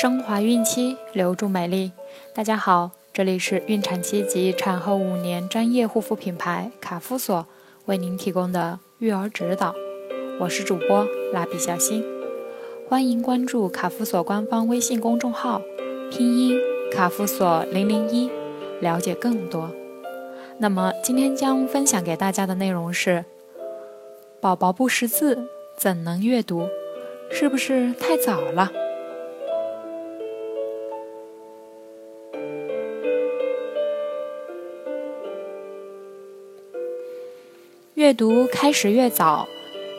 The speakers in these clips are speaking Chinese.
升华孕期，留住美丽。大家好，这里是孕产期及产后五年专业护肤品牌卡夫索为您提供的育儿指导。我是主播蜡笔小新，欢迎关注卡夫索官方微信公众号，拼音卡夫索零零一，了解更多。那么今天将分享给大家的内容是：宝宝不识字，怎能阅读？是不是太早了？阅读开始越早，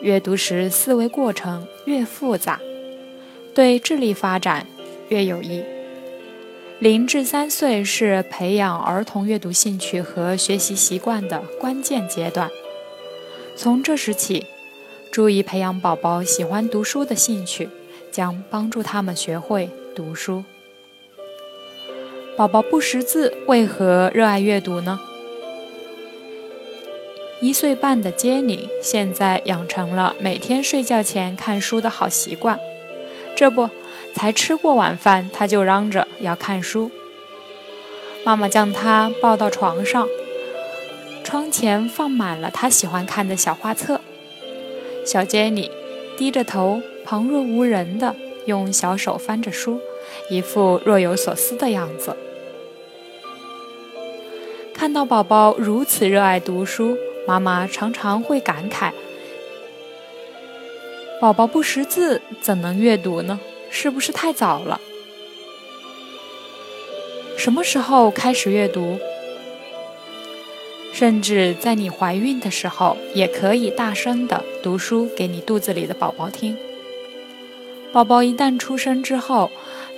阅读时思维过程越复杂，对智力发展越有益。零至三岁是培养儿童阅读兴趣和学习习惯的关键阶段。从这时起，注意培养宝宝喜欢读书的兴趣，将帮助他们学会读书。宝宝不识字，为何热爱阅读呢？一岁半的杰尼现在养成了每天睡觉前看书的好习惯。这不，才吃过晚饭，他就嚷着要看书。妈妈将他抱到床上，窗前放满了他喜欢看的小画册。小杰尼低着头，旁若无人的用小手翻着书，一副若有所思的样子。看到宝宝如此热爱读书。妈妈常常会感慨：“宝宝不识字，怎能阅读呢？是不是太早了？什么时候开始阅读？甚至在你怀孕的时候，也可以大声的读书给你肚子里的宝宝听。宝宝一旦出生之后，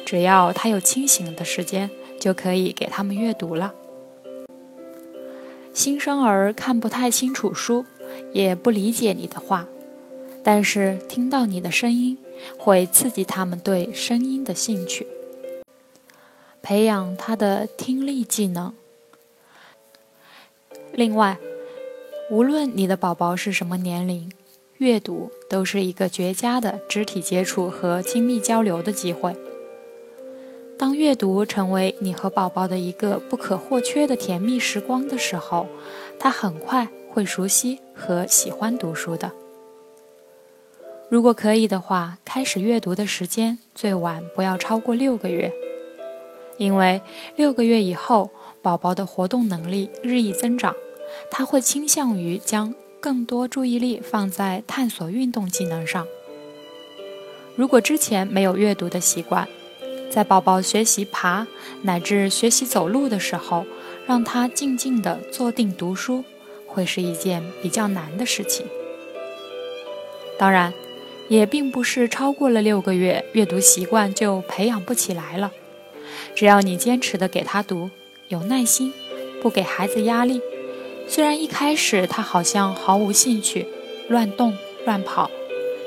只要他有清醒的时间，就可以给他们阅读了。”新生儿看不太清楚书，也不理解你的话，但是听到你的声音，会刺激他们对声音的兴趣，培养他的听力技能。另外，无论你的宝宝是什么年龄，阅读都是一个绝佳的肢体接触和亲密交流的机会。当阅读成为你和宝宝的一个不可或缺的甜蜜时光的时候，他很快会熟悉和喜欢读书的。如果可以的话，开始阅读的时间最晚不要超过六个月，因为六个月以后，宝宝的活动能力日益增长，他会倾向于将更多注意力放在探索运动技能上。如果之前没有阅读的习惯，在宝宝学习爬乃至学习走路的时候，让他静静地坐定读书，会是一件比较难的事情。当然，也并不是超过了六个月，阅读习惯就培养不起来了。只要你坚持的给他读，有耐心，不给孩子压力，虽然一开始他好像毫无兴趣，乱动乱跑，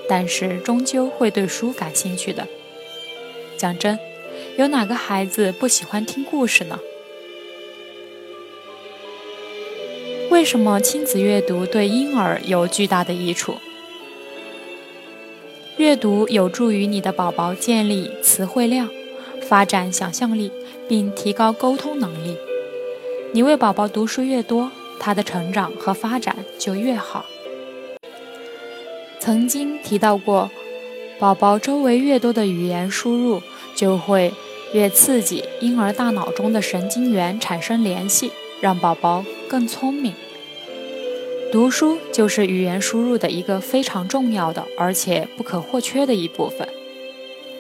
但是终究会对书感兴趣的。讲真。有哪个孩子不喜欢听故事呢？为什么亲子阅读对婴儿有巨大的益处？阅读有助于你的宝宝建立词汇量，发展想象力，并提高沟通能力。你为宝宝读书越多，他的成长和发展就越好。曾经提到过，宝宝周围越多的语言输入，就会。越刺激婴儿大脑中的神经元产生联系，让宝宝更聪明。读书就是语言输入的一个非常重要的而且不可或缺的一部分，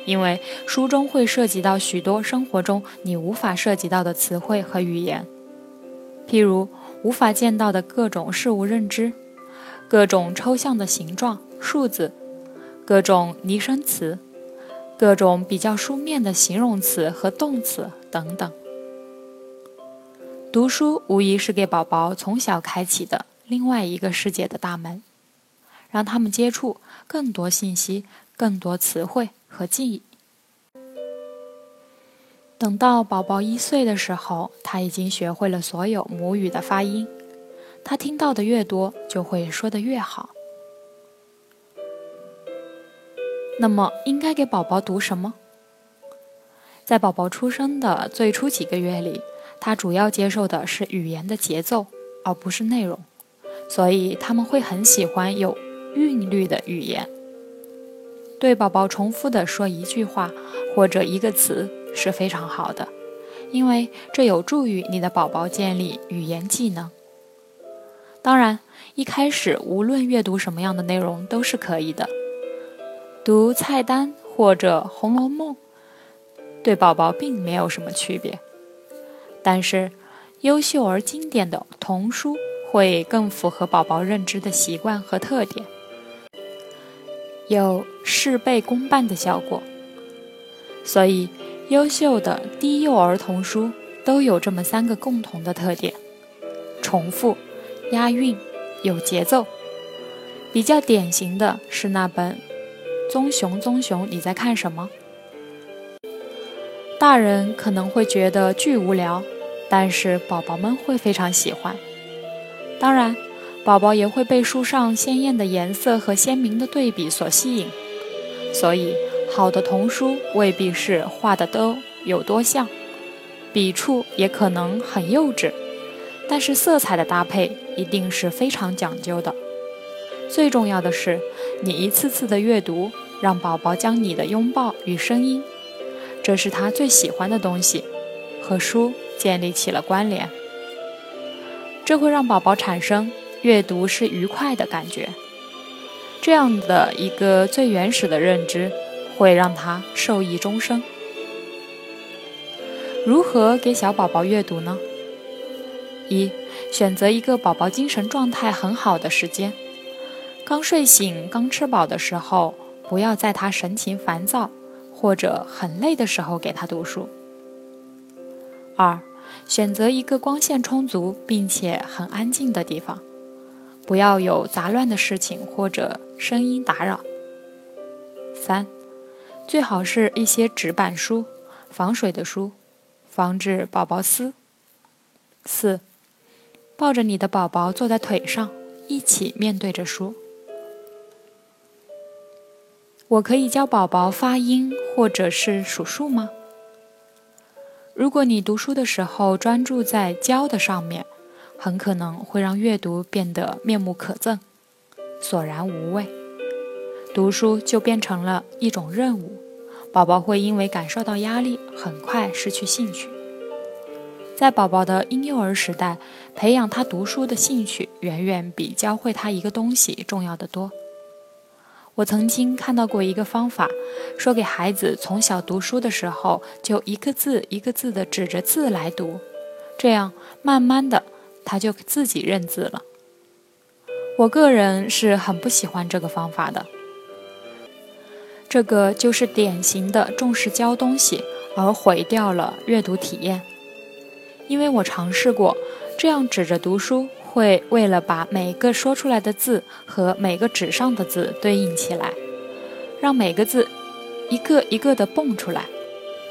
因为书中会涉及到许多生活中你无法涉及到的词汇和语言，譬如无法见到的各种事物认知，各种抽象的形状、数字，各种拟声词。各种比较书面的形容词和动词等等。读书无疑是给宝宝从小开启的另外一个世界的大门，让他们接触更多信息、更多词汇和记忆。等到宝宝一岁的时候，他已经学会了所有母语的发音，他听到的越多，就会说得越好。那么应该给宝宝读什么？在宝宝出生的最初几个月里，他主要接受的是语言的节奏，而不是内容，所以他们会很喜欢有韵律的语言。对宝宝重复的说一句话或者一个词是非常好的，因为这有助于你的宝宝建立语言技能。当然，一开始无论阅读什么样的内容都是可以的，读菜单或者《红楼梦》，对宝宝并没有什么区别。但是，优秀而经典的童书会更符合宝宝认知的习惯和特点。有事倍功半的效果，所以优秀的低幼儿童书都有这么三个共同的特点：重复、押韵、有节奏。比较典型的是那本《棕熊棕熊你在看什么》，大人可能会觉得巨无聊，但是宝宝们会非常喜欢。当然。宝宝也会被书上鲜艳的颜色和鲜明的对比所吸引，所以好的童书未必是画的都有多像，笔触也可能很幼稚，但是色彩的搭配一定是非常讲究的。最重要的是，你一次次的阅读，让宝宝将你的拥抱与声音，这是他最喜欢的东西，和书建立起了关联，这会让宝宝产生。阅读是愉快的感觉，这样的一个最原始的认知，会让他受益终生。如何给小宝宝阅读呢？一、选择一个宝宝精神状态很好的时间，刚睡醒、刚吃饱的时候，不要在他神情烦躁或者很累的时候给他读书。二、选择一个光线充足并且很安静的地方。不要有杂乱的事情或者声音打扰。三，最好是一些纸板书、防水的书，防止宝宝撕。四，抱着你的宝宝坐在腿上，一起面对着书。我可以教宝宝发音或者是数数吗？如果你读书的时候专注在教的上面。很可能会让阅读变得面目可憎、索然无味，读书就变成了一种任务，宝宝会因为感受到压力，很快失去兴趣。在宝宝的婴幼儿时代，培养他读书的兴趣，远远比教会他一个东西重要的多。我曾经看到过一个方法，说给孩子从小读书的时候，就一个字一个字的指着字来读，这样慢慢的。他就自己认字了。我个人是很不喜欢这个方法的。这个就是典型的重视教东西而毁掉了阅读体验。因为我尝试过，这样指着读书，会为了把每个说出来的字和每个纸上的字对应起来，让每个字一个一个的蹦出来，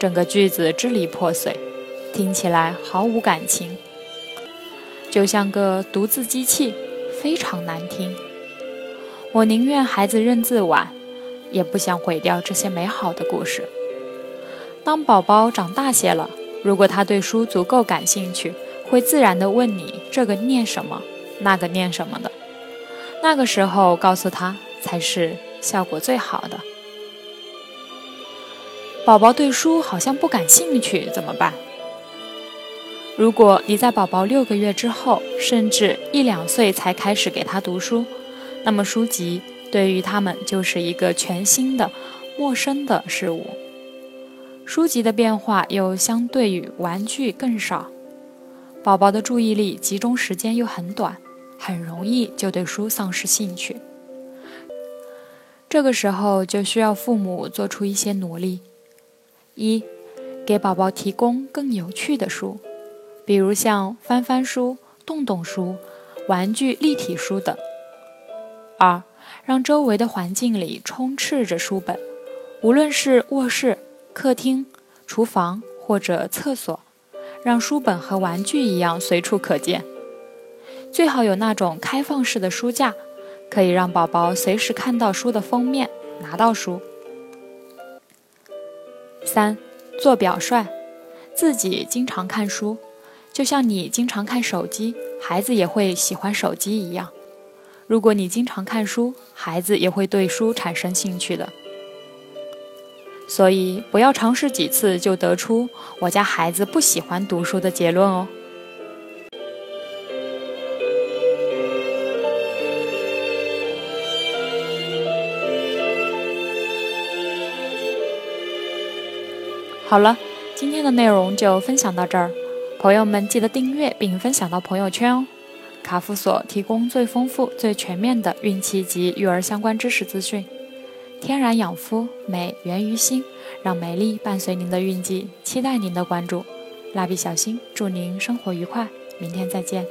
整个句子支离破碎，听起来毫无感情。就像个读字机器，非常难听。我宁愿孩子认字晚，也不想毁掉这些美好的故事。当宝宝长大些了，如果他对书足够感兴趣，会自然地问你这个念什么，那个念什么的。那个时候告诉他才是效果最好的。宝宝对书好像不感兴趣，怎么办？如果你在宝宝六个月之后，甚至一两岁才开始给他读书，那么书籍对于他们就是一个全新的、陌生的事物。书籍的变化又相对于玩具更少，宝宝的注意力集中时间又很短，很容易就对书丧失兴趣。这个时候就需要父母做出一些努力：一，给宝宝提供更有趣的书。比如像翻翻书、动动书、玩具立体书等。二，让周围的环境里充斥着书本，无论是卧室、客厅、厨房或者厕所，让书本和玩具一样随处可见。最好有那种开放式的书架，可以让宝宝随时看到书的封面，拿到书。三，做表率，自己经常看书，就像你经常看手机，孩子也会喜欢手机一样。如果你经常看书，孩子也会对书产生兴趣的。所以，不要尝试几次就得出我家孩子不喜欢读书的结论哦。好了，今天的内容就分享到这儿，朋友们记得订阅并分享到朋友圈哦。卡夫所提供最丰富、最全面的孕期及育儿相关知识资讯，天然养肤，美源于心，让美丽伴随您的孕期，期待您的关注。蜡笔小新，祝您生活愉快，明天再见。